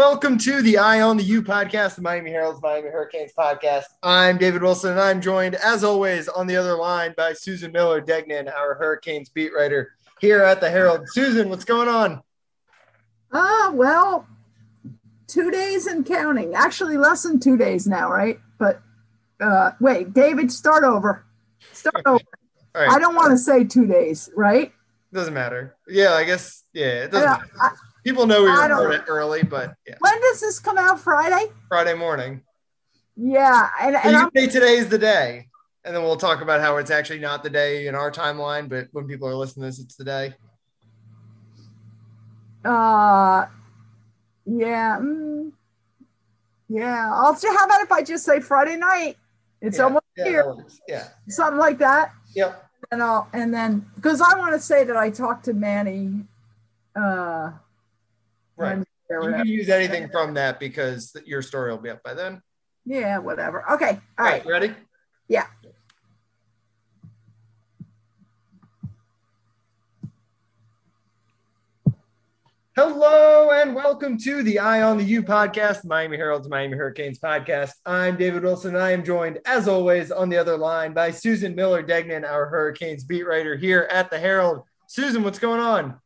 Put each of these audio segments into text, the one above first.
welcome to the Eye on the U podcast, the Miami Herald's Miami Hurricanes podcast. I'm David Wilson, and I'm joined, as always, on the other line by Susan Miller Degnan, our Hurricanes beat writer here at the Herald. Susan, what's going on? Ah, uh, well, two days and counting. Actually, less than two days now, right? But uh, wait, David, start over. Start over. I don't want to say two days, right? Doesn't matter. Yeah, I guess. Yeah, it doesn't. I, I, People know we recorded it early, but yeah. When does this come out? Friday. Friday morning. Yeah, and, and so you say today is the day, and then we'll talk about how it's actually not the day in our timeline, but when people are listening to this, it's the day. Uh, yeah, mm, yeah. I'll. How about if I just say Friday night? It's yeah, almost yeah, here. Yeah, something like that. Yep. And I'll and then because I want to say that I talked to Manny. Uh, Right. You can use anything from that because your story will be up by then. Yeah, whatever. Okay. All right. right. Ready? Yeah. Hello and welcome to the Eye on the U podcast, Miami Herald's Miami Hurricanes podcast. I'm David Wilson. And I am joined, as always, on the other line by Susan Miller Degnan, our Hurricanes beat writer here at the Herald. Susan, what's going on?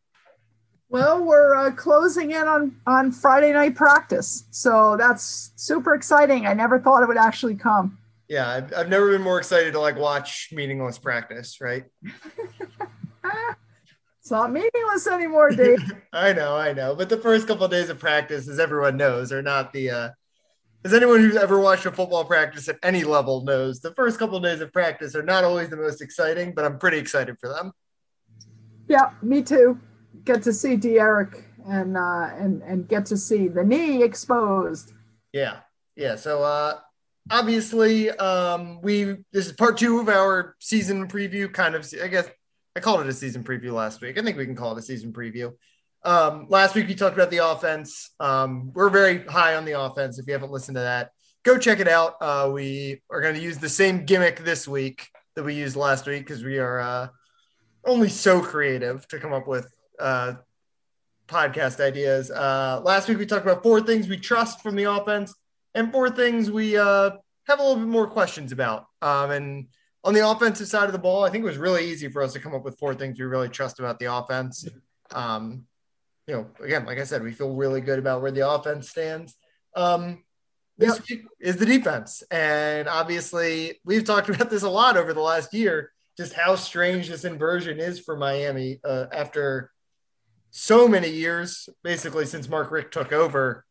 Well, we're uh, closing in on on Friday night practice, so that's super exciting. I never thought it would actually come. Yeah, I've, I've never been more excited to like watch meaningless practice. Right? it's not meaningless anymore, Dave. I know, I know, but the first couple of days of practice, as everyone knows, are not the. Uh, as anyone who's ever watched a football practice at any level knows, the first couple of days of practice are not always the most exciting, but I'm pretty excited for them. Yeah, me too get to see D'Eriq and uh, and and get to see the knee exposed. Yeah, yeah. So uh, obviously, um, we this is part two of our season preview. Kind of, I guess I called it a season preview last week. I think we can call it a season preview. Um, last week we talked about the offense. Um, we're very high on the offense. If you haven't listened to that, go check it out. Uh, we are going to use the same gimmick this week that we used last week because we are uh, only so creative to come up with uh, podcast ideas. Uh, last week we talked about four things we trust from the offense and four things we uh, have a little bit more questions about. Um, and on the offensive side of the ball, I think it was really easy for us to come up with four things we really trust about the offense. Um, you know, again, like I said, we feel really good about where the offense stands. Um, this week is the defense. And obviously, we've talked about this a lot over the last year, just how strange this inversion is for Miami uh, after so many years, basically since Mark Richt took over.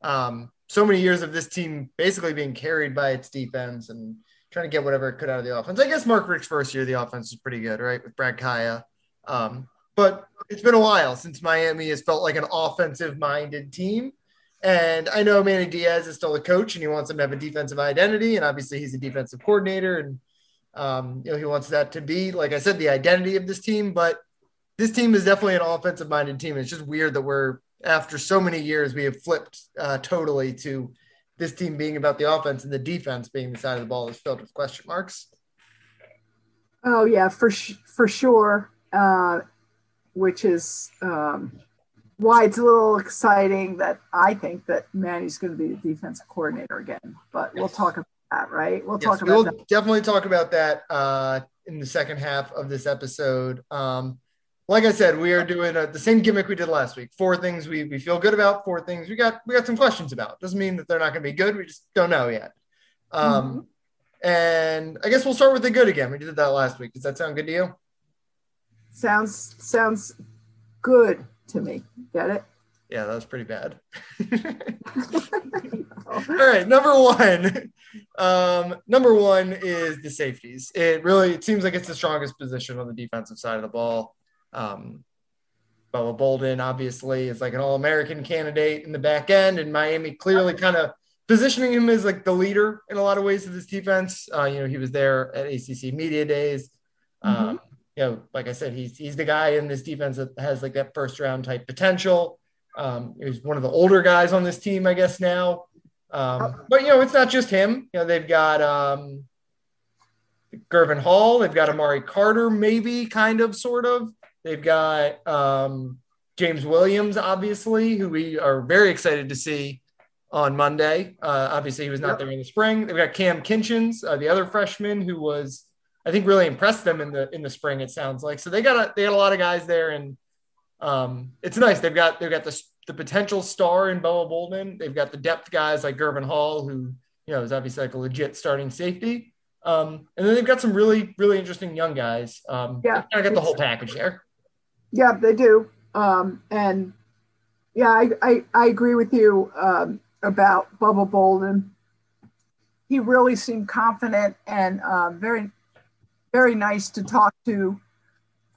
Um, so many years of this team basically being carried by its defense and trying to get whatever it could out of the offense. I guess Mark Richt's first year, the offense was pretty good, right? With Brad Kaaya. Um, but it's been a while since Miami has felt like an offensive minded team. And I know Manny Diaz is still a coach and he wants them to have a defensive identity. And obviously he's a defensive coordinator and, um, you know, he wants that to be, like I said, the identity of this team. But this team is definitely an offensive minded team. It's just weird that we're after so many years we have flipped uh, totally to this team being about the offense and the defense being the side of the ball is filled with question marks. Oh yeah, for sh- for sure. Uh, which is um, why it's a little exciting that I think that Manny's going to be the defensive coordinator again. But yes. we'll talk about that, right? We'll yes, talk about we'll that. Definitely talk about that uh, in the second half of this episode. Um, like I said, we are doing a, the same gimmick we did last week. Four things we, we feel good about. Four things we got we got some questions about. Doesn't mean that they're not going to be good. We just don't know yet. Um, mm-hmm. And I guess we'll start with the good again. We did that last week. Does that sound good to you? Sounds sounds good to me. Get it? Yeah, that was pretty bad. All right, number one. Um, number one is the safeties. It really it seems like it's the strongest position on the defensive side of the ball. Um, Bubba Bolden obviously is like an All American candidate in the back end, and Miami clearly kind of positioning him as like the leader in a lot of ways of this defense. Uh, you know, he was there at ACC Media Days. Mm-hmm. Um, you know, like I said, he's he's the guy in this defense that has like that first round type potential. Um, he's one of the older guys on this team, I guess now. Um, but you know, it's not just him. You know, they've got um, Gurvan Hall, they've got Amari Carter, maybe kind of, sort of. They've got um, James Williams, obviously, who we are very excited to see on Monday. Uh, obviously, he was not yep. there in the spring. They've got Cam Kinchens, uh, the other freshman, who was I think really impressed them in the in the spring. It sounds like so they got a, they got a lot of guys there, and um, it's nice. They've got they've got the the potential star in Bubba Bolden. They've got the depth guys like Gurvan Hall, who you know is obviously like a legit starting safety. Um, and then they've got some really really interesting young guys. Um, yeah, I got the whole package there. Yeah, they do. Um, and yeah, I, I, I agree with you um, about Bubba Bolden. He really seemed confident and uh, very very nice to talk to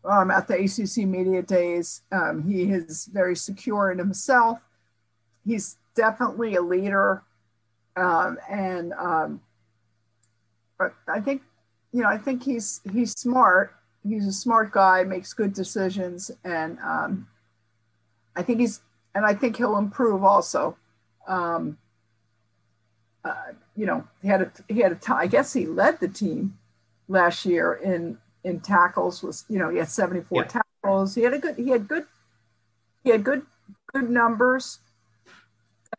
um, at the ACC Media Days. Um, he is very secure in himself. He's definitely a leader. Um, and um, but I think, you know, I think he's he's smart. He's a smart guy, makes good decisions, and um, I think he's and I think he'll improve also. Um, uh, you know, he had a he had a t- I guess he led the team last year in in tackles was you know he had 74 yeah. tackles he had a good he had good he had good good numbers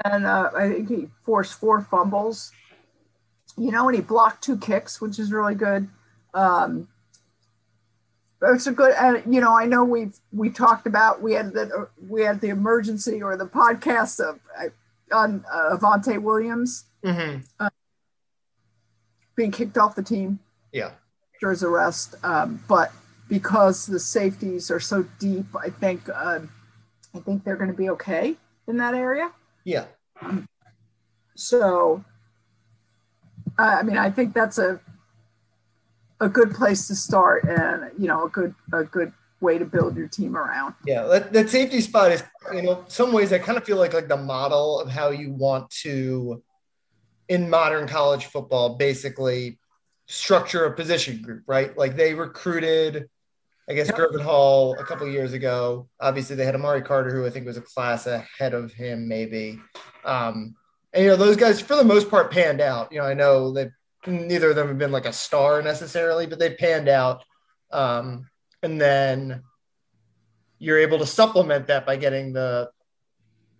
and uh, i think he forced four fumbles you know and he blocked two kicks which is really good um it's a good and you know i know we've we talked about we had the we had the emergency or the podcast of uh, on uh, Avantae Williams mm-hmm. uh, being kicked off the team yeah. After his arrest, um, but because the safeties are so deep, I think uh, I think they're going to be okay in that area. Yeah. So, I mean, I think that's a a good place to start, and you know, a good a good way to build your team around. Yeah, that, that safety spot is, you know, some ways I kind of feel like like the model of how you want to in modern college football basically structure a position group, right? Like they recruited, I guess, yep. Hall a couple years ago. Obviously, they had Amari Carter, who I think was a class ahead of him, maybe. Um, and you know, those guys for the most part panned out. You know, I know that neither of them have been like a star necessarily, but they panned out. Um, and then you're able to supplement that by getting the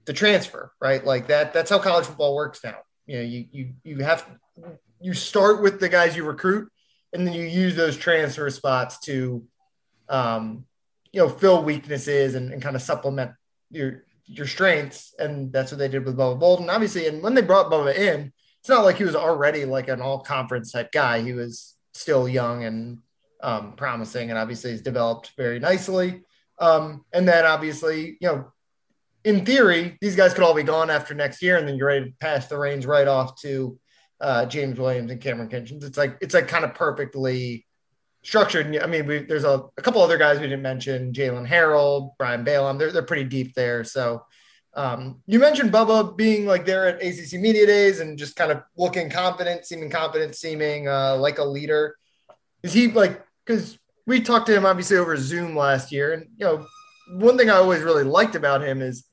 the transfer, right? Like that. That's how college football works now. You know, you you you have you start with the guys you recruit, and then you use those transfer spots to, um, you know, fill weaknesses and, and kind of supplement your your strengths. And that's what they did with Bubba Bolden, obviously. And when they brought Bubba in, it's not like he was already like an all conference type guy. He was still young and um, promising, and obviously he's developed very nicely. Um, and then obviously, you know, in theory, these guys could all be gone after next year, and then you're ready to pass the reins right off to uh, James Williams and Cameron Kinchens. It's like it's like kind of perfectly structured. I mean, we, there's a, a, couple other guys we didn't mention: Jalen Harold, Brian Balaam. They're they're pretty deep there. So um, you mentioned Bubba being like there at ACC Media Days and just kind of looking confident, seeming confident, seeming uh, like a leader. Is he like because we talked to him obviously over Zoom last year, and you know one thing I always really liked about him is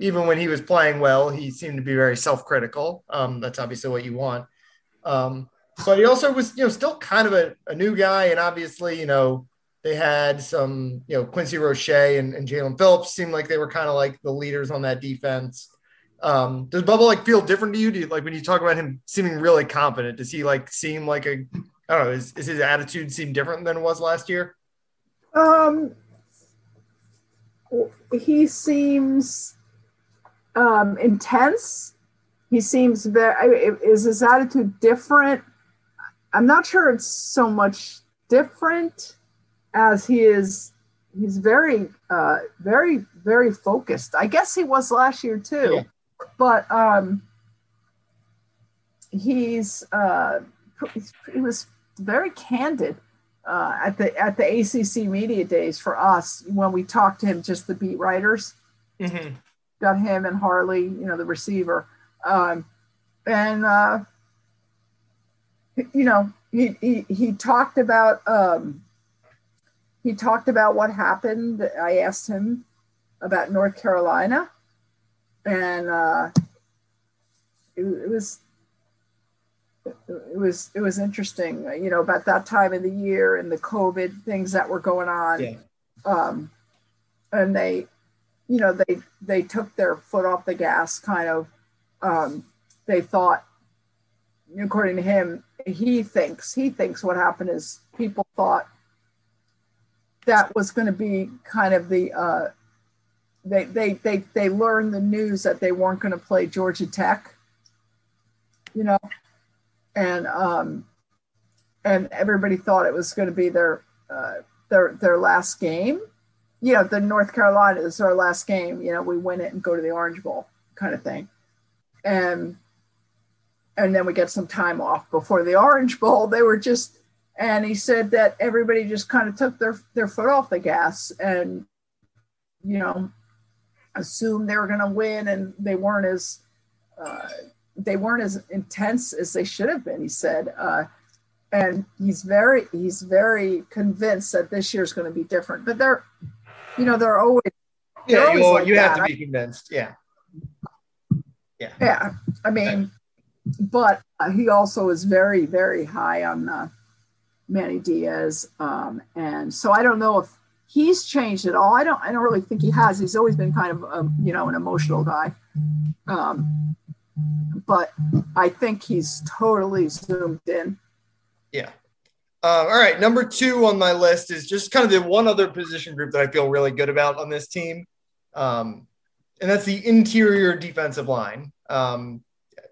even when he was playing well, he seemed to be very self-critical. Um, that's obviously what you want. Um, but he also was, you know, still kind of a, a, new guy, and obviously, you know, they had some, you know, Quincy Roche and, and Jaelan Phillips seemed like they were kind of like the leaders on that defense. Um, does Bubba like feel different to you? Do you like when you talk about him seeming really confident? Does he like seem like a I don't know, is, is his attitude seem different than it was last year? Um he seems um, intense. He seems very. Is his attitude different? I'm not sure it's so much different as he is. He's very, uh, very, very focused. I guess he was last year too, yeah. but um, he's uh, he was very candid uh, at the at the ACC media days for us when we talked to him, just the beat writers. Mm-hmm got him and Harley, you know, the receiver. Um, and, uh, you know, he, he, he talked about, um, he talked about what happened. I asked him about North Carolina and, uh, it, it was, it was it was interesting you know about that time of the year and the covid things that were going on yeah. um, and they you know, they they took their foot off the gas, kind of. Um, they thought, according to him, he thinks he thinks what happened is people thought that was going to be kind of the uh, they they they they learned the news that they weren't going to play Georgia Tech, you know, and um, and everybody thought it was going to be their uh, their their last game. You know, the North Carolina is our last game. You know, we win it and go to the Orange Bowl kind of thing, and and then we get some time off before the Orange Bowl. They were just, and he said that everybody just kind of took their their foot off the gas and, you know, assumed they were going to win, and they weren't as uh, they weren't as intense as they should have been. He said, uh, and he's very he's very convinced that this year's going to be different. But they're, you know, they're always yeah. They're always well, like you have to be convinced. Yeah. Yeah. Yeah. I mean, but he also is very very high on uh, Manny Diaz, um, and so I don't know if he's changed at all. I don't I don't really think he has. He's always been kind of a, um, you know an emotional guy. Um, but I think he's totally zoomed in. Yeah. Uh, all right. Number two on my list is just kind of the one other position group that I feel really good about on this team. Um, and that's the interior defensive line. Um,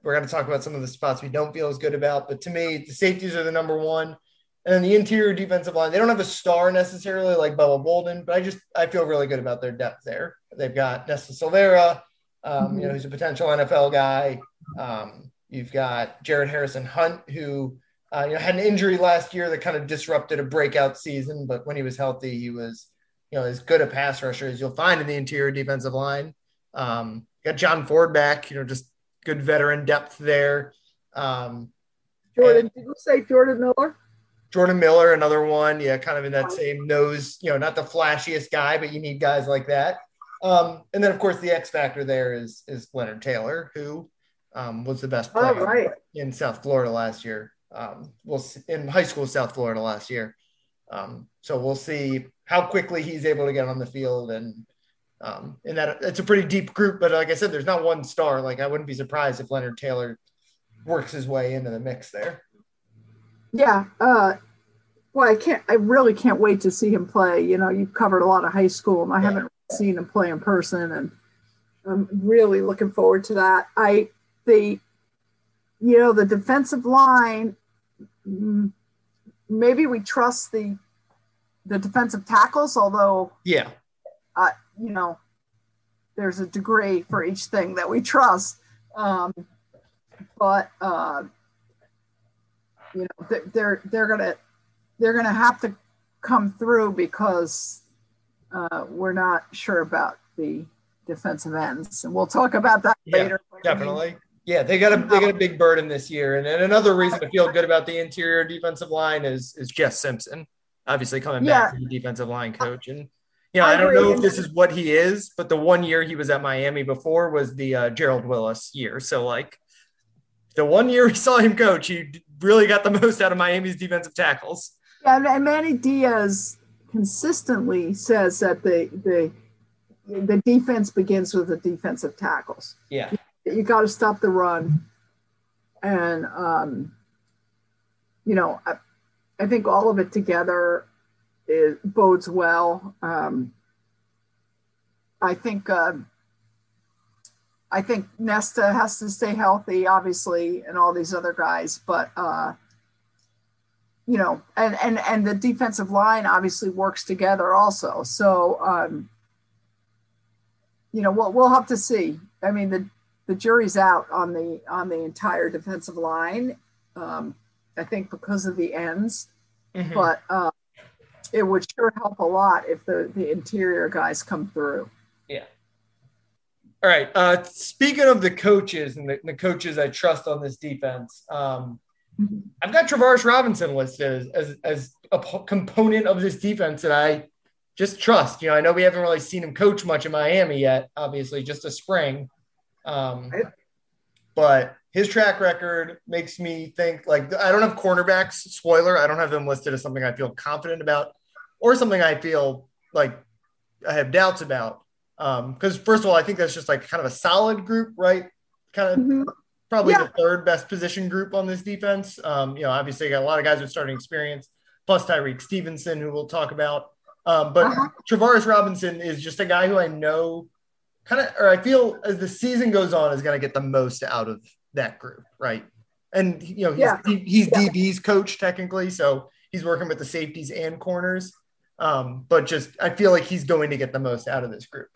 we're going to talk about some of the spots we don't feel as good about, but to me, the safeties are the number one. And then the interior defensive line, they don't have a star necessarily like Bubba Bolden, but I just I feel really good about their depth there. They've got Nesta Silvera, um, mm-hmm. you know, who's a potential NFL guy. Um, you've got Jared Harrison Hunt, who uh, you know had an injury last year that kind of disrupted a breakout season, but when he was healthy, he was you know as good a pass rusher as you'll find in the interior defensive line. Um, got John Ford back, you know, just good veteran depth there. Um, Jordan, did you say Jordan Miller? Jordan Miller, another one, yeah, kind of in that same nose, you know, not the flashiest guy, but you need guys like that. Um, and then of course the X factor there is is Leonard Taylor, who um, was the best oh, player oh, right. in South Florida last year. Um, we'll in high school South Florida last year. Um, so we'll see how quickly he's able to get on the field and um, and that it's a pretty deep group, but like I said, there's not one star. Like I wouldn't be surprised if Leonard Taylor works his way into the mix there. Yeah. Uh, well, I can't. I really can't wait to see him play. You know, you've covered a lot of high school, and I yeah. haven't seen him play in person, and I'm really looking forward to that. I the, you know, the defensive line. Mm, maybe we trust the the defensive tackles, although yeah, uh, you know, there's a degree for each thing that we trust. Um, but uh, you know, they're they're gonna they're gonna have to come through because uh, we're not sure about the defensive ends, and we'll talk about that yeah, later. Definitely. Yeah, they got a they got a big burden this year, and, and another reason to feel good about the interior defensive line is is Jess Simpson, obviously coming yeah. back to the defensive line coach, and you know, I, I don't know if this is what he is, but the one year he was at Miami before was the uh, Gerald Willis year. So, like, the one year we saw him coach, he really got the most out of Miami's defensive tackles. Yeah, and Manny Diaz consistently says that the the the defense begins with the defensive tackles. Yeah, you, you got to stop the run, and um, you know, I, I think all of it together it bodes well. Um, I think uh, I think Nesta has to stay healthy, obviously, and all these other guys, but uh, you know, and and and the defensive line obviously works together also. So um, you know, we'll we'll have to see. I mean, the the jury's out on the on the entire defensive line. Um, I think because of the ends, mm-hmm. but uh, it would sure help a lot if the, the interior guys come through. Yeah. All right. Uh, speaking of the coaches and the, the, coaches I trust on this defense, um, I've got Travaris Robinson listed as, as, as a p- component of this defense that I just trust. You know, I know we haven't really seen him coach much in Miami yet, obviously, just a spring. Um, but his track record makes me think like I don't have cornerbacks. Spoiler, I don't have them listed as something I feel confident about or something I feel like I have doubts about. Because um, first of all, I think that's just like kind of a solid group, right? Kind of mm-hmm. probably yeah. the third best position group on this defense. Um, you know, obviously, you got a lot of guys with starting experience, plus Tyrique Stevenson, who we'll talk about. Um, but uh-huh. Travaris Robinson is just a guy who I know kind of, or I feel as the season goes on, is going to get the most out of that group, right? And you know, he's, yeah. he, he's yeah. DB's coach technically, so he's working with the safeties and corners. Um, but just I feel like he's going to get the most out of this group.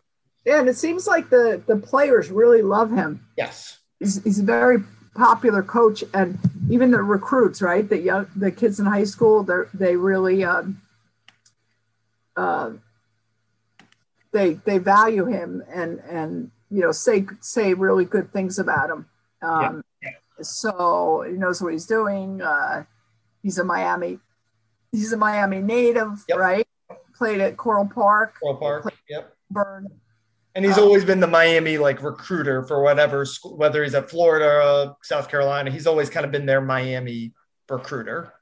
Yeah, and it seems like the the players really love him. Yes, he's, he's a very popular coach, and even the recruits, right? The young the kids in high school, they they really um, uh, they they value him and and you know say say really good things about him. Um, yeah. So he knows what he's doing. Uh, he's a Miami. He's a Miami native, yep. right? Played at Coral Park. Coral Park. Yep. Burn. And he's um, always been the Miami like recruiter for whatever school, whether he's at Florida, or South Carolina. He's always kind of been their Miami recruiter.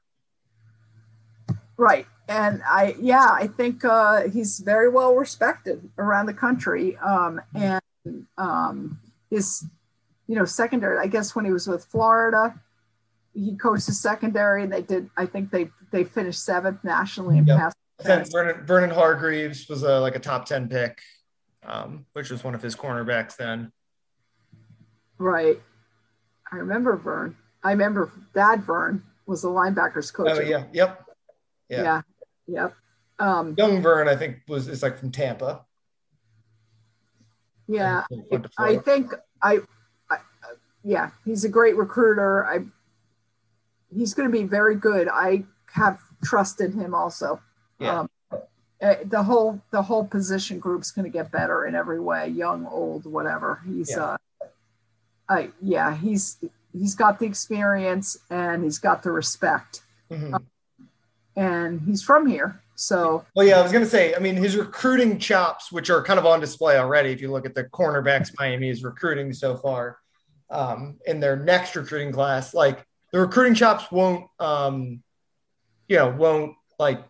Right and I, yeah, I think uh, he's very well respected around the country. Um, and um, his, you know, secondary. I guess when he was with Florida, he coached the secondary. And they did. I think they they finished seventh nationally in yep. pass. Vernon, Vernon Hargreaves was a, like a top ten pick, um, which was one of his cornerbacks then. Right. I remember Vern. I remember Dad Vern was the linebackers coach. Oh yeah. Yep. Yeah. yeah. Yep. Um, Young Vern, I think, was is like from Tampa. Yeah, I think I, I, yeah, he's a great recruiter. I, he's going to be very good. I have trusted him also. Yeah. Um, eh, the whole the whole position group's going to get better in every way, young, old, whatever. He's yeah. uh, I yeah, he's he's got the experience and he's got the respect. Mm-hmm. Um, and he's from here. So, well, yeah, I was going to say, I mean, his recruiting chops, which are kind of on display already, if you look at the cornerbacks Miami is recruiting so far um, in their next recruiting class, like the recruiting chops won't, um, you know, won't like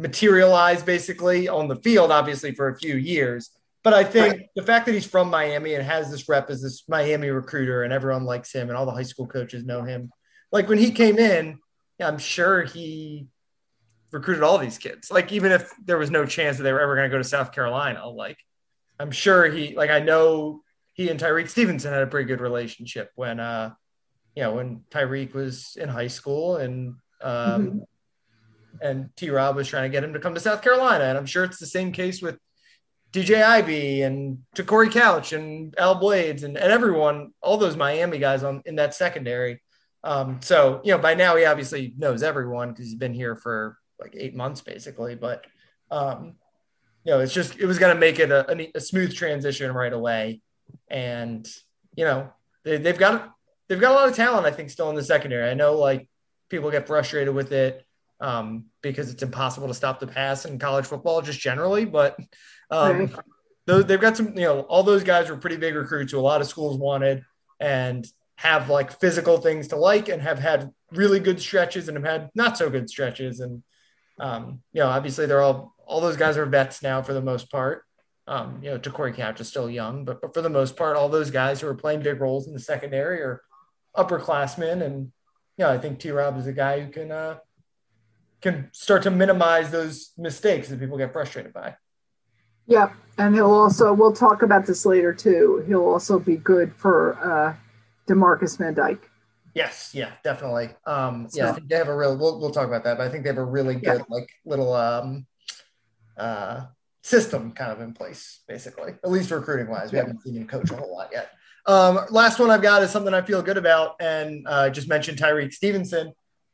materialize basically on the field, obviously, for a few years. But I think right. the fact that he's from Miami and has this rep as this Miami recruiter and everyone likes him and all the high school coaches know him. Like when he came in, I'm sure he recruited all these kids. Like even if there was no chance that they were ever going to go to South Carolina, like I'm sure he like I know he and Tyrique Stevenson had a pretty good relationship when uh you know when Tyrique was in high school and um mm-hmm. And T Rob was trying to get him to come to South Carolina. And I'm sure it's the same case with DJ Ivey and Te'Cory Couch and Al Blades and, and everyone, all those Miami guys on in that secondary. Um, so, you know, by now he obviously knows everyone because he's been here for like eight months basically. But, um, you know, it's just, it was going to make it a, a, smooth transition right away. And, you know, they, they've got, they've got a lot of talent, I think, still in the secondary. I know like people get frustrated with it um, because it's impossible to stop the pass in college football just generally. But um, right. they've got some, you know, all those guys were pretty big recruits who a lot of schools wanted. And have like physical things to like and have had really good stretches and have had not so good stretches. And, um, you know, obviously they're all, all those guys are vets now for the most part. Um, you know, Corey Couch is still young, but, but for the most part, all those guys who are playing big roles in the secondary are upperclassmen. And, you know, I think T Rob is a guy who can, uh, can start to minimize those mistakes that people get frustrated by. Yeah. And he'll also, we'll talk about this later too. He'll also be good for, uh, Demarcus Van Dyke. Yes, yeah, definitely. Um, so, yeah, I think they have a real. We'll, we'll talk about that, but I think they have a really good yeah. like little um, uh, system kind of in place, basically. At least recruiting wise, we yeah. haven't seen him coach a whole lot yet. Um, last one I've got is something I feel good about, and uh, I just mentioned Tyrique Stevenson.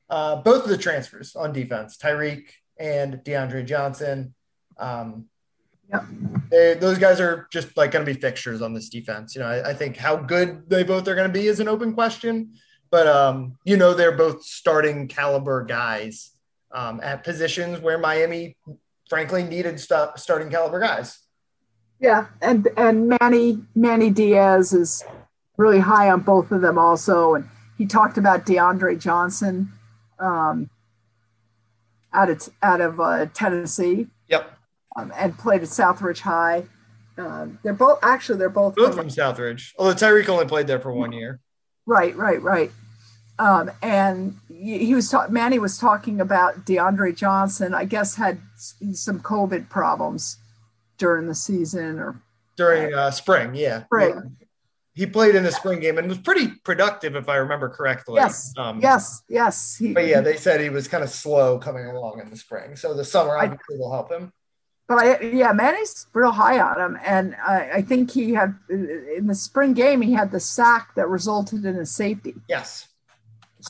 Uh, both of the transfers on defense, Tyrique and DeAndre Johnson. Um, Yep. They, those guys are just like going to be fixtures on this defense. You know, I, I, think how good they both are going to be is an open question, but um, you know, they're both starting caliber guys um, at positions where Miami, frankly, needed st- starting caliber guys. Yeah, and and Manny Manny Diaz is really high on both of them also, and he talked about DeAndre Johnson um, out of out of uh, Tennessee. Yep um, and played at Southridge High. uh, they're both actually they're both both from Southridge. Although Tyrique only played there for one year. Right, right, right. Um, and he was ta- Manny was talking about DeAndre Johnson. I guess had some COVID problems during the season or during uh, spring. Yeah, spring. He played in the spring game and was pretty productive, if I remember correctly. Yes, um, yes, yes. He, but yeah, they said he was kind of slow coming along in the spring. So the summer obviously I, will help him. But I, yeah, Manny's real high on him, and I, I think he had in the spring game he had the sack that resulted in a safety. Yes.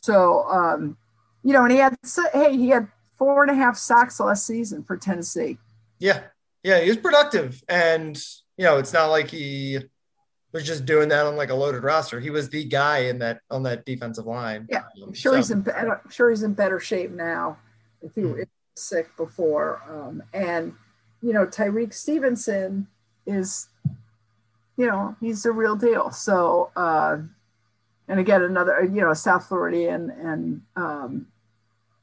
So, um, you know, and he had hey, he had four and a half sacks last season for Tennessee. Yeah, yeah, he was productive, and you know, it's not like he was just doing that on like a loaded roster. He was the guy in that on that defensive line. Yeah, I'm sure so. he's in. I'm sure he's in better shape now. If he was sick before, um, and you know, Tyrique Stevenson is, you know, he's the real deal. So. Uh, and again another you know South Floridian and um,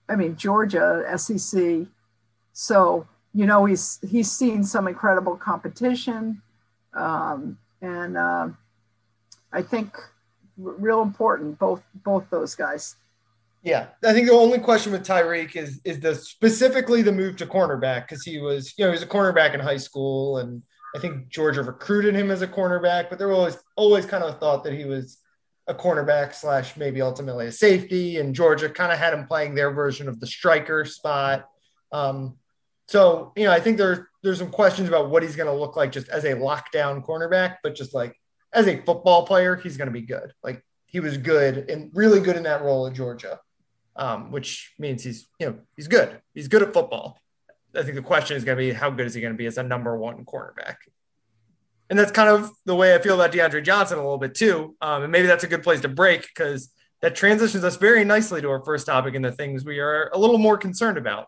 I mean Georgia SEC. So you know he's he's seen some incredible competition, um, and uh, I think real important both both those guys. Yeah, I think the only question with Tyrique is is the specifically the move to cornerback because he was you know he was a cornerback in high school and I think Georgia recruited him as a cornerback, but there was always always kind of thought that he was a cornerback slash maybe ultimately a safety, and Georgia kind of had him playing their version of the striker spot. Um, so you know, I think there there's some questions about what he's going to look like just as a lockdown cornerback, but just like as a football player, he's going to be good. Like he was good and really good in that role at Georgia, um, which means he's you know he's good. He's good at football. I think the question is going to be how good is he going to be as a number one cornerback? And that's kind of the way I feel about DeAndre Johnson a little bit too. Um, and maybe that's a good place to break because that transitions us very nicely to our first topic and the things we are a little more concerned about.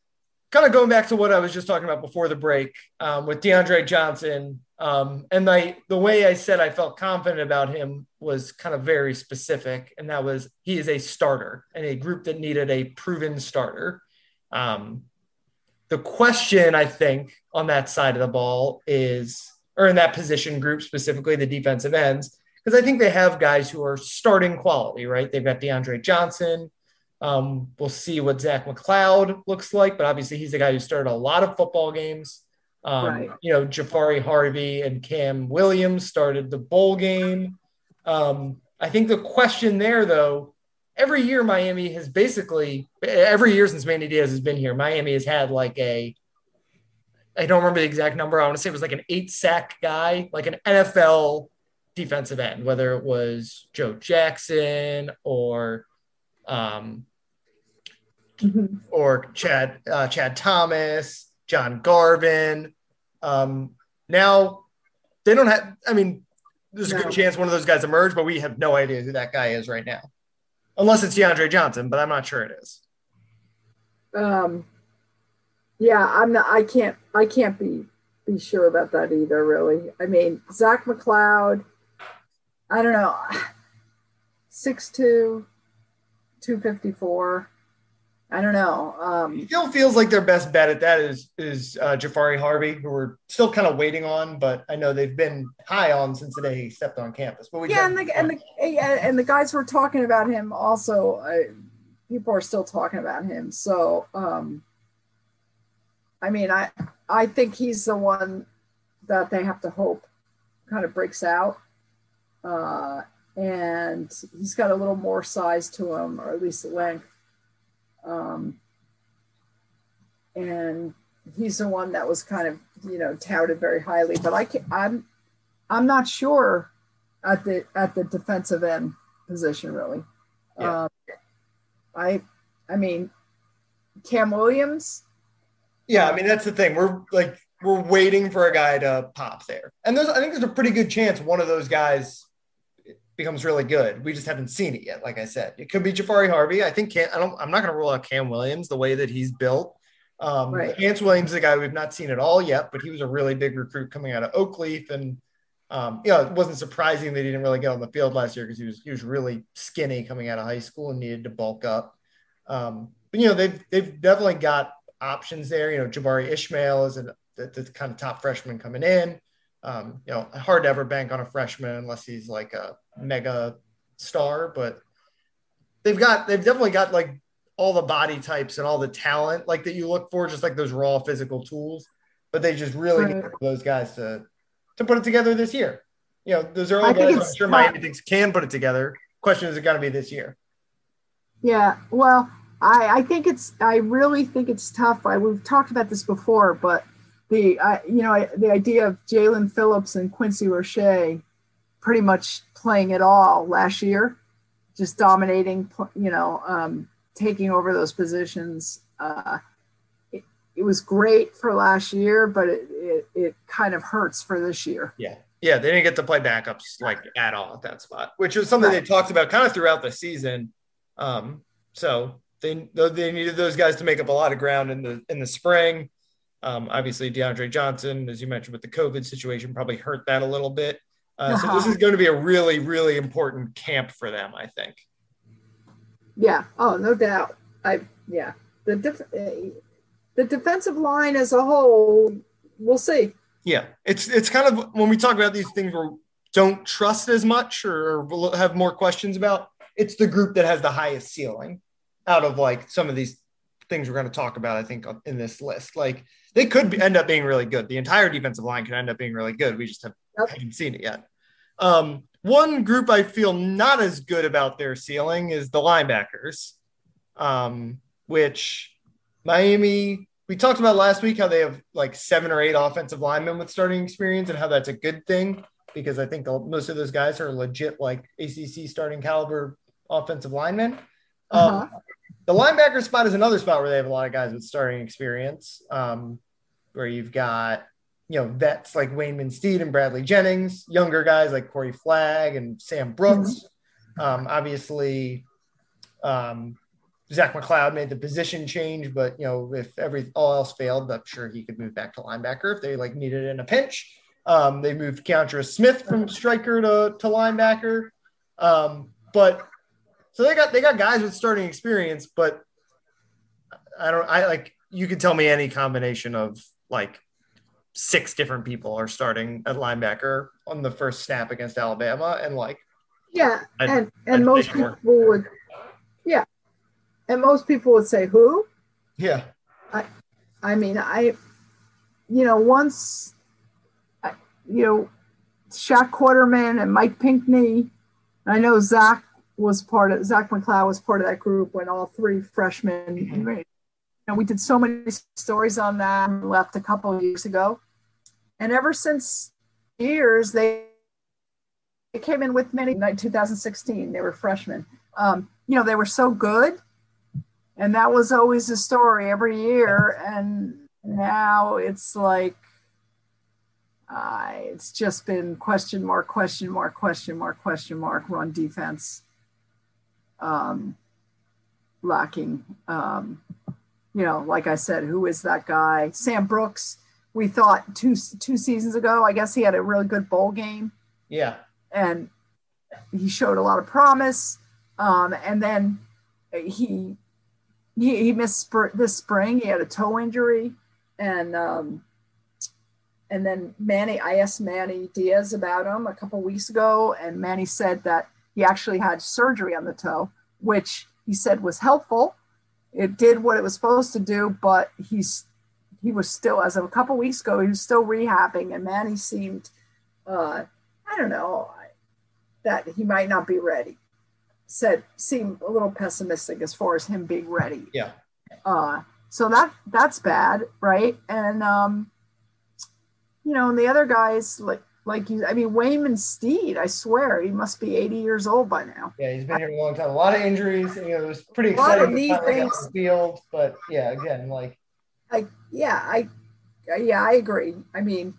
kind of going back to what I was just talking about before the break um, with DeAndre Johnson, um, and I, the way I said I felt confident about him was kind of very specific, and that was he is a starter and a group that needed a proven starter. Um, the question I think on that side of the ball is, or in that position group specifically, the defensive ends, because I think they have guys who are starting quality, right? They've got DeAndre Johnson. Um, we'll see what Zach McCloud looks like, but obviously he's the guy who started a lot of football games. Um, right. You know, Jahfari Harvey and Cam Williams started the bowl game. Um, I think the question there, though, every year Miami has basically, every year since Manny Diaz has been here, Miami has had like a, I don't remember the exact number. I want to say it was like an eight sack guy, like an NFL defensive end, whether it was Joe Jackson or um, mm-hmm. or Chad uh, Chad Thomas, John Garvin. Um, now they don't have. I mean, there's a no. good chance one of those guys emerge, but we have no idea who that guy is right now, unless it's DeAndre Johnson. But I'm not sure it is. Um. Yeah, I'm not. I can't. I can't be be sure about that either. Really. I mean, Zach McCloud. I don't know. Six two, two fifty four. I don't know. Um, still feels like their best bet at that is is uh, Jahfari Harvey, who we're still kind of waiting on, but I know they've been high on since the day he stepped on campus. But we yeah, and the and the yeah, and the guys were talking about him also. Uh, people are still talking about him. So, um, I mean, I I think he's the one that they have to hope kind of breaks out. Uh, and he's got a little more size to him, or at least the length. Um, and he's the one that was kind of you know touted very highly, but I can, I'm I'm not sure at the at the defensive end position really. Yeah. Um, I I mean Cam Williams. Yeah, I mean that's the thing. We're like we're waiting for a guy to pop there, and there's I think there's a pretty good chance one of those guys becomes really good. We just haven't seen it yet. Like I said, it could be Jahfari Harvey. I think Cam, I don't. I'm not going to rule out Cam Williams the way that he's built. Um, Right. Williams is a guy we've not seen at all yet, but he was a really big recruit coming out of Oakleaf, and um, you know it wasn't surprising that he didn't really get on the field last year because he was he was really skinny coming out of high school and needed to bulk up. Um, but you know they've they've definitely got options there. You know Jabari Ishmael is an, the, the kind of top freshman coming in. Um, you know, hard to ever bank on a freshman unless he's like a mega star, but they've got they've definitely got like all the body types and all the talent like that you look for, just like those raw physical tools. But they just really need those guys to to put it together this year. You know, those are all think guys I'm sure. Miami thinks can put it together. Question is it to be this year? Yeah, well, I, I think it's I really think it's tough. I we've talked about this before, but the I, you know the idea of Jaelan Phillips and Quincy Roche pretty much playing at all last year, just dominating, you know, um, taking over those positions. Uh, it, it was great for last year, but it, it it kind of hurts for this year. Yeah. Yeah, they didn't get to play backups like at all at that spot, which was something they talked about kind of throughout the season. Um, so they they needed those guys to make up a lot of ground in the in the spring. Um, obviously, DeAndre Johnson, as you mentioned, with the COVID situation, probably hurt that a little bit. Uh, so this Uh-huh. is going to be a really, really important camp for them, I think. Yeah. Oh, no doubt. I yeah. The def- the defensive line as a whole, we'll see. Yeah, it's it's kind of when we talk about these things we don't trust as much or have more questions about. It's the group that has the highest ceiling out of like some of these things we're going to talk about. I think in this list, like they could be, end up being really good. The entire defensive line could end up being really good. We just have, Yep. haven't seen it yet. Um, one group I feel not as good about their ceiling is the linebackers, um, which Miami we talked about last week how they have like seven or eight offensive linemen with starting experience and how that's a good thing because I think most of those guys are legit like ACC starting caliber offensive linemen. Uh-huh. Um, the linebacker spot is another spot where they have a lot of guys with starting experience, um, where you've got you know vets like Waynmon Steed and Bradley Jennings, younger guys like Corey Flagg and Sam Brooks. Um, obviously, um, Zach McCloud made the position change, but you know, if every all else failed, I'm sure he could move back to linebacker if they like needed it in a pinch. Um, they moved Keontra Smith from striker to, to linebacker. Um, but so they got they got guys with starting experience, but I don't I like you could tell me any combination of like six different people are starting at linebacker on the first snap against Alabama and like Yeah, I'd- and and I'd most say more. people would, yeah, and most people would say who? yeah. I I mean, I, you know, once, I, you know, Shaq Quarterman and Mike Pinckney. I know Zach was part of Zach McCloud was part of that group when all three freshmen. Mm-hmm. And we did so many stories on that. and Left a couple of years ago, and ever since years they. They came in with many. Like 2016, they were freshmen. Um, you know, they were so good and that was always the story every year and now it's like uh, it's just been question mark question mark question mark question mark run defense um, lacking um, you know like i said who is that guy sam brooks we thought two two seasons ago i guess he had a really good bowl game Yeah. and he showed a lot of promise. Um, and then he, he, he missed spr- this spring. He had a toe injury, and um, and then Manny. I asked Manny Diaz about him a couple weeks ago, and Manny said that he actually had surgery on the toe, which he said was helpful. It did what it was supposed to do, but he's he was still as of a couple weeks ago he was still rehabbing, and Manny seemed, uh, I don't know, that he might not be ready. Said seemed a little pessimistic as far as him being ready. Yeah. Uh, so that that's bad, right? And um, you know, and the other guys like like you, I mean, Waynmon Steed, I swear he must be 80 years old by now. Yeah, he's been here a long time. A lot of injuries. You know, it was pretty A lot of exciting. knee to finally things. field, but yeah, again, like Like, yeah, I, yeah, I agree. I mean,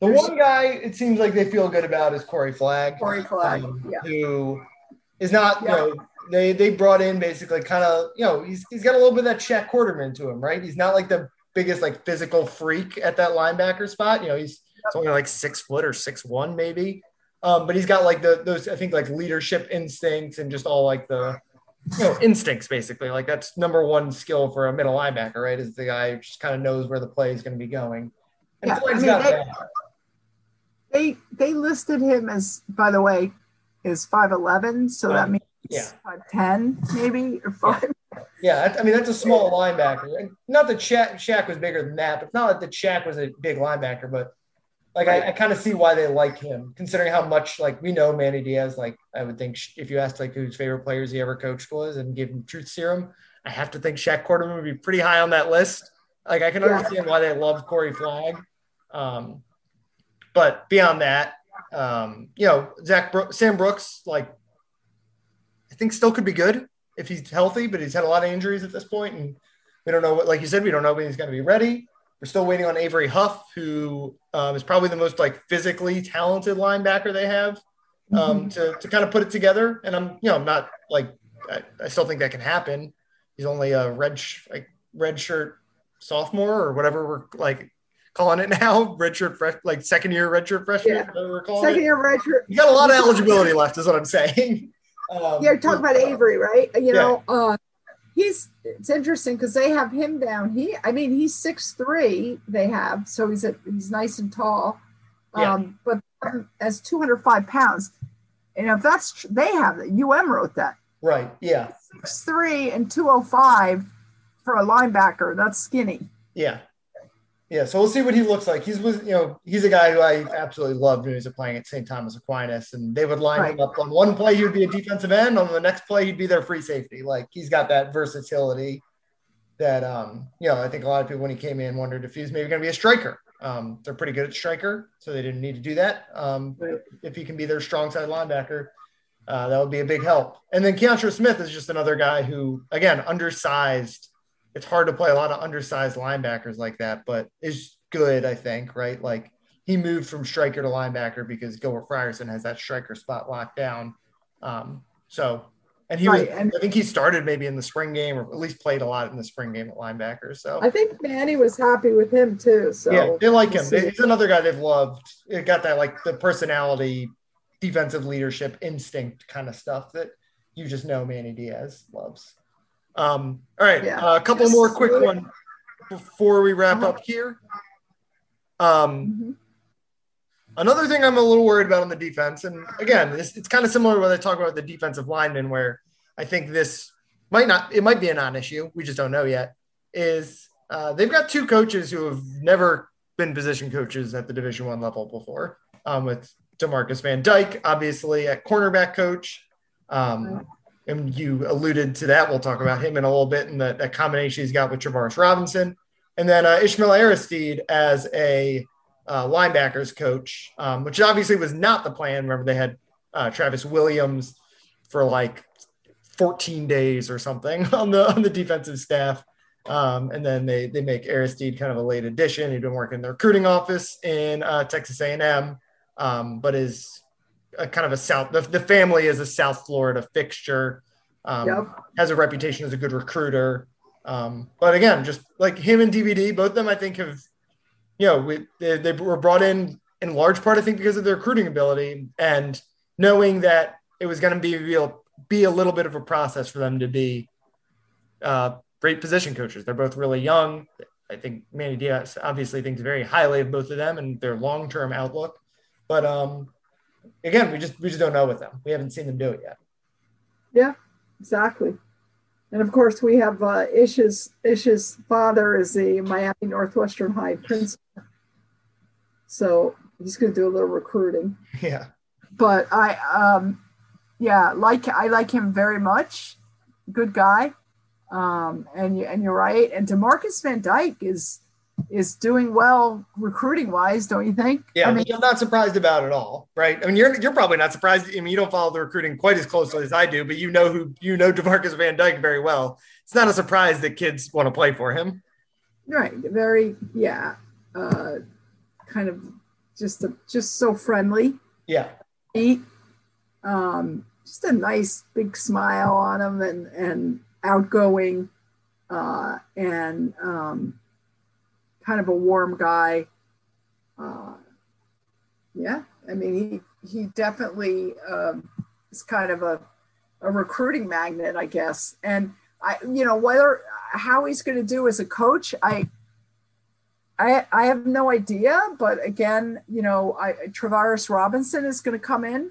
the one guy it seems like they feel good about is Corey Flagg. Corey Flagg, um, yeah. who is not, Yeah. you know, they they brought in basically kind of, you know, he's he's got a little bit of that Shaq Quarterman to him, right? He's not like the biggest like physical freak at that linebacker spot. You know, he's, he's only like six foot or six one maybe. Um, but he's got like the those I think like leadership instincts and just all like the you know instincts basically. Like that's number one skill for a middle linebacker, right? Is the guy who just kind of knows where the play is going to be going. And Yeah, I mean, they- they they listed him as, by the way, is 5'11, so that Um, means yeah. 5'10 maybe or five. Yeah, that- I mean that's a small linebacker. Not that Shaq, Shaq was bigger than that, but not that Shaq was a big linebacker. But like I, I kind of see why they like him, considering how much like we know Manny Diaz. Like I would think sh- if you asked like whose favorite players he ever coached was and give him truth serum, I have to think Shaq Quarterman would be pretty high on that list. Like I can Yeah. understand why they love Corey Flagg. Um, but beyond that, um, you know, Zach Bro- Sam Brooks, like I think still could be good if he's healthy, but he's had a lot of injuries at this point, and we don't know what. Like you said, we don't know when he's going to be ready. We're still waiting on Avery Huff, who um, is probably the most like physically talented linebacker they have um, to to kind of put it together. And I'm you know I'm not like I, I still think that can happen. He's only a red sh- like red shirt sophomore or whatever we're like calling it now, redshirt fresh like second year redshirt freshman. Yeah. we're calling Second it. year redshirt. You got a lot of eligibility left, is what I'm saying. Um, Yeah, talk about Avery, right? You know, uh, he's it's interesting because they have him down. He, I mean, he's six three. They have so he's a, he's nice and tall, Yeah. um, but as two hundred five pounds. And if that's they have that, UM wrote that Right. Yeah. six three and two oh five for a linebacker. That's skinny. Yeah. Yeah. So we'll see what he looks like. He's was you know, he's a guy who I absolutely loved when he was playing at St. Thomas Aquinas. And they would line him up on one play, he would be a defensive end. On the next play, he'd be their free safety. Like he's got that versatility that um, you know, I think a lot of people when he came in wondered if he was maybe gonna be a striker. Um, they're pretty good at striker, so they didn't need to do that. Um, Right. if he can be their strong side linebacker, uh, that would be a big help. And then Keontra Smith is just another guy who, again, undersized. It's hard to play a lot of undersized linebackers like that, but is good, I think, right? Like he moved from striker to linebacker because Gilbert Frierson has that striker spot locked down. Um, so, and he Right, was, and- I think he started maybe in the spring game or at least played a lot in the spring game at linebacker. So, I think Manny was happy with him too. So yeah, they like him. He's another guy they've loved. It got that like the personality, defensive leadership, instinct kind of stuff that you just know Manny Diaz loves. Um, all right, Yeah. uh, a couple more quick one before we wrap Uh-huh. up here. Um, Mhm. Another thing I'm a little worried about on the defense, and again, this, it's kind of similar when I talk about the defensive linemen, where I think this might not, it might be a non-issue. We just don't know yet. Is uh, they've got two coaches who have never been position coaches at the Division One level before. Um, with Demarcus Van Dyke, obviously at cornerback coach, um, and you alluded to that. We'll talk about him in a little bit and the, that combination he's got with Travaris Robinson, and then uh, Ishmael Aristide as a uh, linebackers coach, um, which obviously was not the plan. Remember, they had uh, Travis Williams for like 14 days or something on the on the defensive staff, um, and then they they make Aristide kind of a late addition. He'd been working in the recruiting office in uh, Texas A&M, um, but is a kind of a South. The, the family is a South Florida fixture. Um, Yep. Has a reputation as a good recruiter. Um, but again, just like him and DVD, both of them I think have you know, we, they, they were brought in in large part, I think, because of their recruiting ability and knowing that it was going to be real, be a little bit of a process for them to be uh, great position coaches. They're both really young. I think Manny Diaz obviously thinks very highly of both of them and their long term outlook. But um, again, we just we just don't know with them. We haven't seen them do it yet. Yeah, exactly. And of course, we have uh, Ish's Ish's father is the Miami Northwestern High principal, so he's going to do a little recruiting. Yeah. But I, um, yeah, like I like him very much. Good guy, um, and you and you're right. And Demarcus Van Dyke is is doing well recruiting wise, don't you think? Yeah, I mean, I'm not surprised about it all, right? I mean, you're you're probably not surprised. I mean, you don't follow the recruiting quite as closely as I do, but you know who you know Demarcus Van Dyke very well. It's not a surprise that kids want to play for him. right, very yeah, uh, kind of just a, just so friendly. Yeah, Neat. Um, just a nice big smile on him and and outgoing, uh, and um, kind of a warm guy. Uh, yeah, I mean he he definitely um, is kind of a a recruiting magnet, I guess. And I, you know, whether how he's going to do as a coach, I I, I have no idea, but again, you know, I, Robinson is going to come in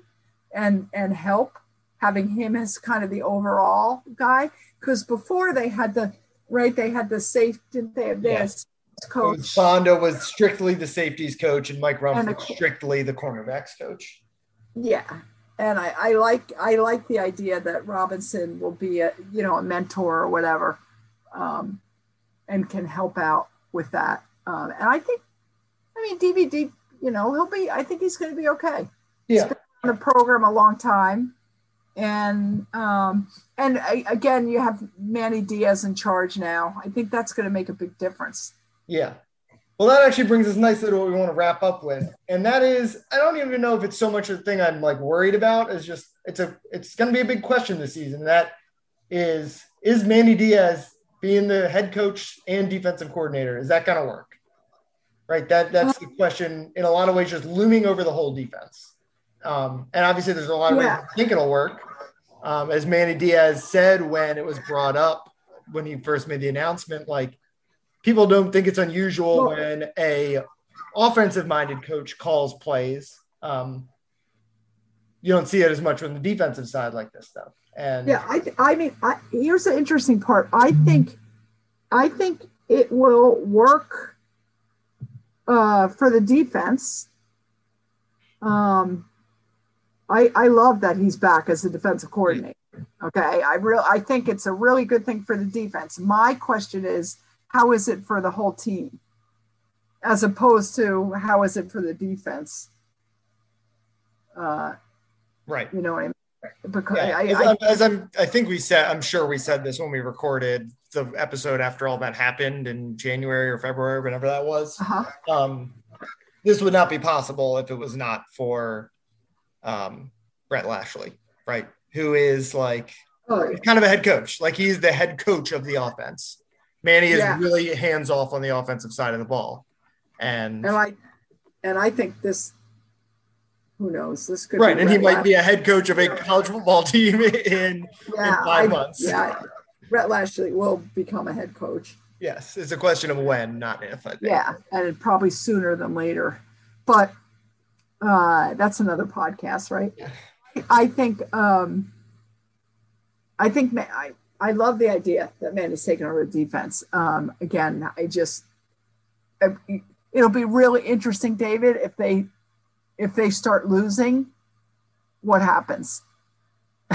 and and help, having him as kind of the overall guy. Because before they had the right, they had the safe, didn't they have this coach? Banda was strictly the safeties coach, and Mike Rumph was strictly the cornerbacks coach. Yeah, and I, I like I like the idea that Robinson will be a you know a mentor or whatever, um, and can help out with that. Um, and I think, I mean, DVD, you know, he'll be. I think he's going to be okay. Yeah, on the program a long time, and um, and I, again, you have Manny Diaz in charge now. I think that's going to make a big difference. Yeah. Well, that actually brings us nicely to what we want to wrap up with, and that is, I don't even know if it's so much a thing I'm like worried about. Is just it's a it's going to be a big question this season. That is, is Manny Diaz being the head coach and defensive coordinator? Is that going to work? Right. That that's the question in a lot of ways, just looming over the whole defense. Um, and obviously, there's a lot of ways I think it'll work. Um, as Manny Diaz said when it was brought up when he first made the announcement, like people don't think it's unusual when a offensive minded coach calls plays. Um, you don't see it as much on the defensive side like this stuff. And Yeah, I, I mean, I, here's the interesting part. I think, I think it will work uh, for the defense. Um, I, I love that he's back as the defensive coordinator. Okay, I real, I think it's a really good thing for the defense. My question is, how is it for the whole team, as opposed to how is it for the defense? Uh, right. you know what I mean? Because Yeah, I, as, I, I'm, as I'm, I think we said, I'm sure we said this when we recorded the episode after all that happened in January or February, whenever that was. uh-huh. Um, this would not be possible if it was not for um, Rhett Lashlee, right? Who is like Oh, he's kind of a head coach. Like he's the head coach of the offense. Manny is Yeah. really hands off on the offensive side of the ball. And And I and I think this who knows, this could right, and he might be a head coach of a college football team in yeah, five I- months. Yeah. Rhett Lashlee will become a head coach. yes, it's a question of when, not if. I think. Yeah, and probably sooner than later. But uh that's another podcast, right? I think um I think I I love the idea that man is taking over the defense. Um again, I just I- it'll be really interesting, David, if they if they start losing, what happens?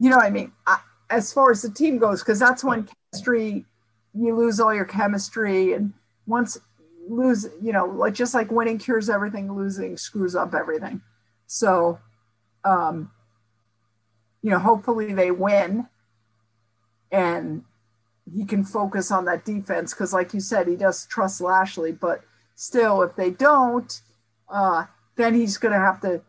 you know what I mean? I, as far as the team goes, because that's when chemistry, you lose all your chemistry, and once lose, you know, like just like winning cures everything, losing screws up everything. So, um, you know, hopefully they win, and he can focus on that defense because, like you said, he does trust Lashlee, but still, if they don't, uh, then he's going to have to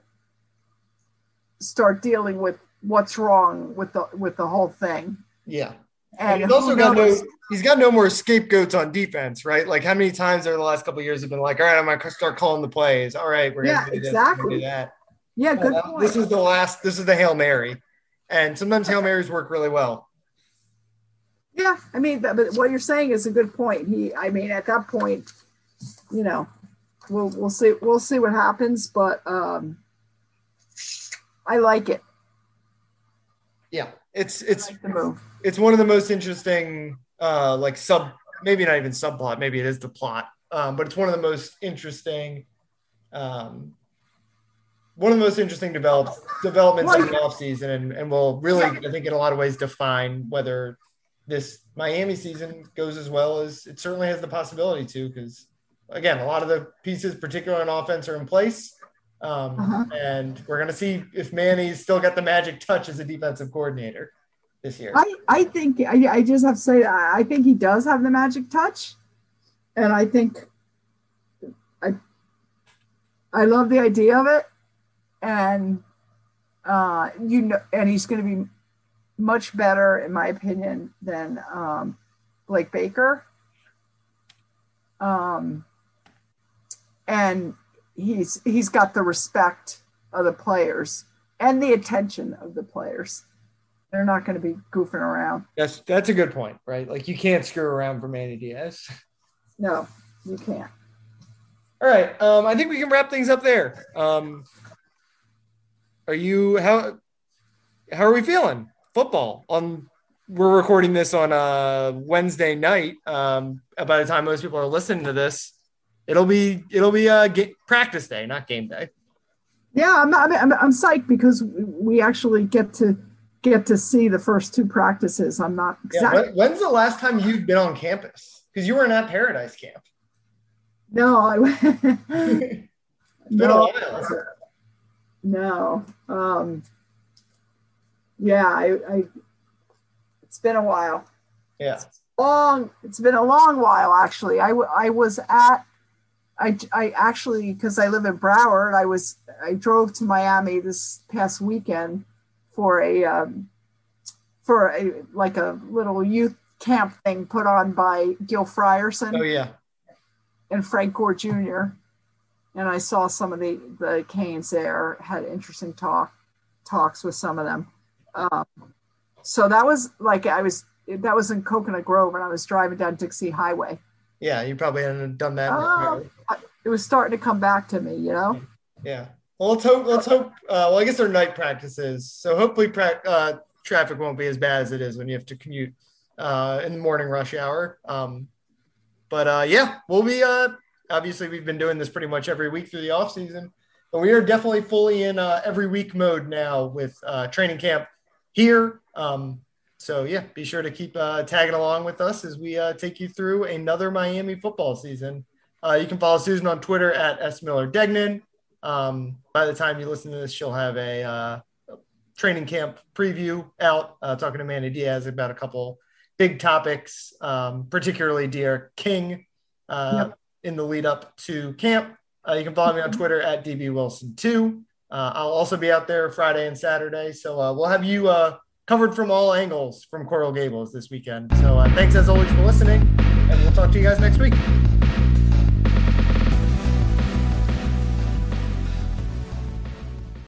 start dealing with what's wrong with the with the whole thing. Yeah. And he's also got no knows- he's got no more scapegoats on defense, right? Like how many times over the last couple of years have been like, all right, I'm gonna start calling the plays. All right, we're Yeah, gonna do this, exactly. do that. yeah, good Uh, point. this is the last. This is the hail mary, and sometimes hail marys work really well. Yeah, I mean, but but what you're saying is a good point. He, I mean, at that point, you know, we'll we'll see we'll see what happens, but um, I like it. Yeah, it's it's like the move. it's one of the most interesting uh like sub maybe not even subplot maybe it is the plot um but it's one of the most interesting um one of the most interesting develop, developments in the offseason and, and will really i think in a lot of ways define whether this miami season goes as well as it certainly has the possibility to because again a lot of the pieces particularly on offense are in place. Um, Uh-huh. and we're going to see if manny's still got the magic touch as a defensive coordinator this year. I, I think I, I just have to say I I think he does have the magic touch, and I think I I love the idea of it, and uh, you know, and he's going to be much better, in my opinion, than um, Blake Baker. Um, and he's he's got the respect of the players and the attention of the players. They're not going to be goofing around. That's that's a good point, right? Like you can't screw around for Manny Diaz. No, you can't. All right, um, I think we can wrap things up there. Um, are you how how are we feeling? Football on we're recording this on a Wednesday night. Um, by the time most people are listening to this, it'll be it'll be a ga- practice day, not game day. Yeah, I'm, I'm, I'm, I'm psyched because we actually get to get to see the first two practices. I'm not Yeah, exactly. when- when's the last time you've been on campus? Because you were in that Paradise camp. No, I been a no, while. no. Um, yeah, I, I. It's been a while. Yeah. long it's been a long while actually I, I was at i, I actually because i live in broward i was i drove to miami this past weekend for a um, for a like a little youth camp thing put on by gil frierson Oh yeah. and frank gore jr and i saw some of the the canes there had interesting talk talks with some of them um, so that was like i was that was in coconut grove and i was driving down dixie highway Yeah, you probably hadn't done that. Oh. it was starting to come back to me you know Yeah. Well, let's hope. Let's hope. Uh, well, I guess they're night practices, so hopefully, pra- uh, traffic won't be as bad as it is when you have to commute uh, in the morning rush hour. Um, but uh, yeah, we'll be. Uh, obviously, we've been doing this pretty much every week through the off season, but we are definitely fully in uh, every week mode now with uh, training camp here. Um, so yeah, be sure to keep uh, tagging along with us as we uh, take you through another Miami football season. Uh, you can follow Susan on Twitter at S Miller Degnan. Um, by the time you listen to this, she'll have a uh, training camp preview out, uh, talking to Manny Diaz about a couple big topics, um, particularly D'Eriq King uh, in the lead up to camp. Uh, you can follow me on Twitter at DB Wilson2. Uh, I'll also be out there Friday and Saturday. So uh, we'll have you uh, covered from all angles from Coral Gables this weekend. So uh, thanks as always for listening, and we'll talk to you guys next week.